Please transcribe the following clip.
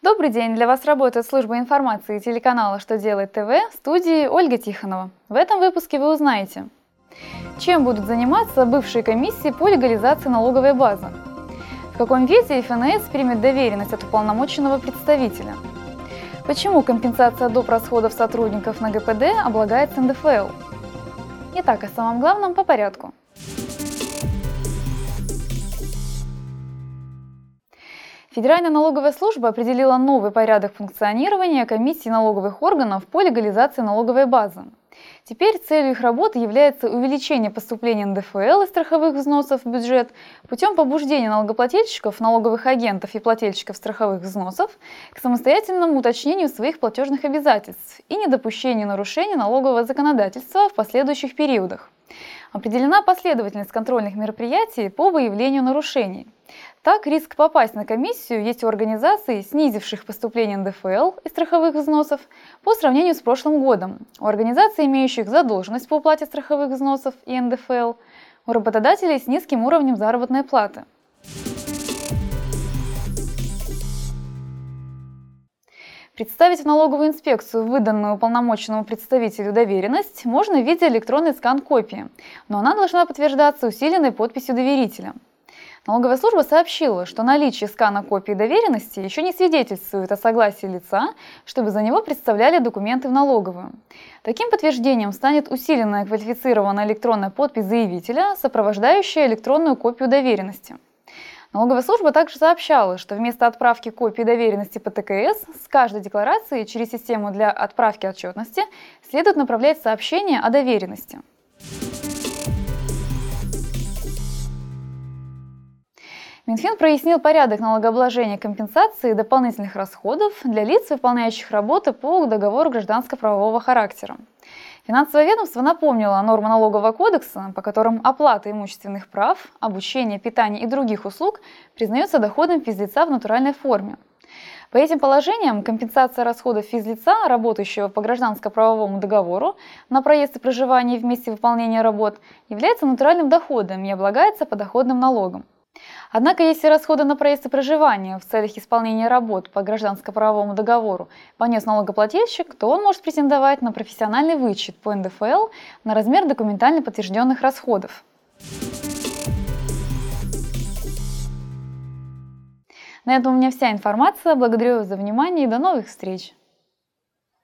Добрый день! Для вас работает служба информации телеканала «Что делает ТВ» в студии Ольга Тихонова. В этом выпуске вы узнаете, чем будут заниматься бывшие комиссии по легализации налоговой базы, в каком виде ФНС примет доверенность от уполномоченного представителя, почему компенсация доп. расходов сотрудников на ГПД облагается НДФЛ. Итак, о самом главном по порядку. Федеральная налоговая служба определила новый порядок функционирования комиссий налоговых органов по легализации налоговой базы. Теперь целью их работы является увеличение поступления НДФЛ и страховых взносов в бюджет путем побуждения налогоплательщиков, налоговых агентов и плательщиков страховых взносов к самостоятельному уточнению своих платежных обязательств и недопущению нарушений налогового законодательства в последующих периодах. Определена последовательность контрольных мероприятий по выявлению нарушений – так, риск попасть на комиссию есть у организаций, снизивших поступление НДФЛ и страховых взносов по сравнению с прошлым годом, у организаций, имеющих задолженность по уплате страховых взносов и НДФЛ, у работодателей с низким уровнем заработной платы. Представить в налоговую инспекцию выданную уполномоченному представителю доверенность можно в виде электронной скан-копии, но она должна подтверждаться усиленной подписью доверителя – Налоговая служба сообщила, что наличие скана копии доверенности еще не свидетельствует о согласии лица, чтобы за него представляли документы в налоговую. Таким подтверждением станет усиленная квалифицированная электронная подпись заявителя, сопровождающая электронную копию доверенности. Налоговая служба также сообщала, что вместо отправки копии доверенности по ТКС с каждой декларации через систему для отправки отчетности следует направлять сообщение о доверенности. Минфин прояснил порядок налогообложения компенсации и дополнительных расходов для лиц, выполняющих работы по договору гражданско-правового характера. Финансовое ведомство напомнило нормы налогового кодекса, по которым оплата имущественных прав, обучение, питание и других услуг признается доходом физлица в натуральной форме. По этим положениям компенсация расходов физлица, работающего по гражданско-правовому договору на проезд и проживание в месте выполнения работ, является натуральным доходом и облагается подоходным налогом. Однако, если расходы на проезд и проживание в целях исполнения работ по гражданско-правовому договору понес налогоплательщик, то он может претендовать на профессиональный вычет по НДФЛ на размер документально подтвержденных расходов. На этом у меня вся информация. Благодарю вас за внимание и до новых встреч!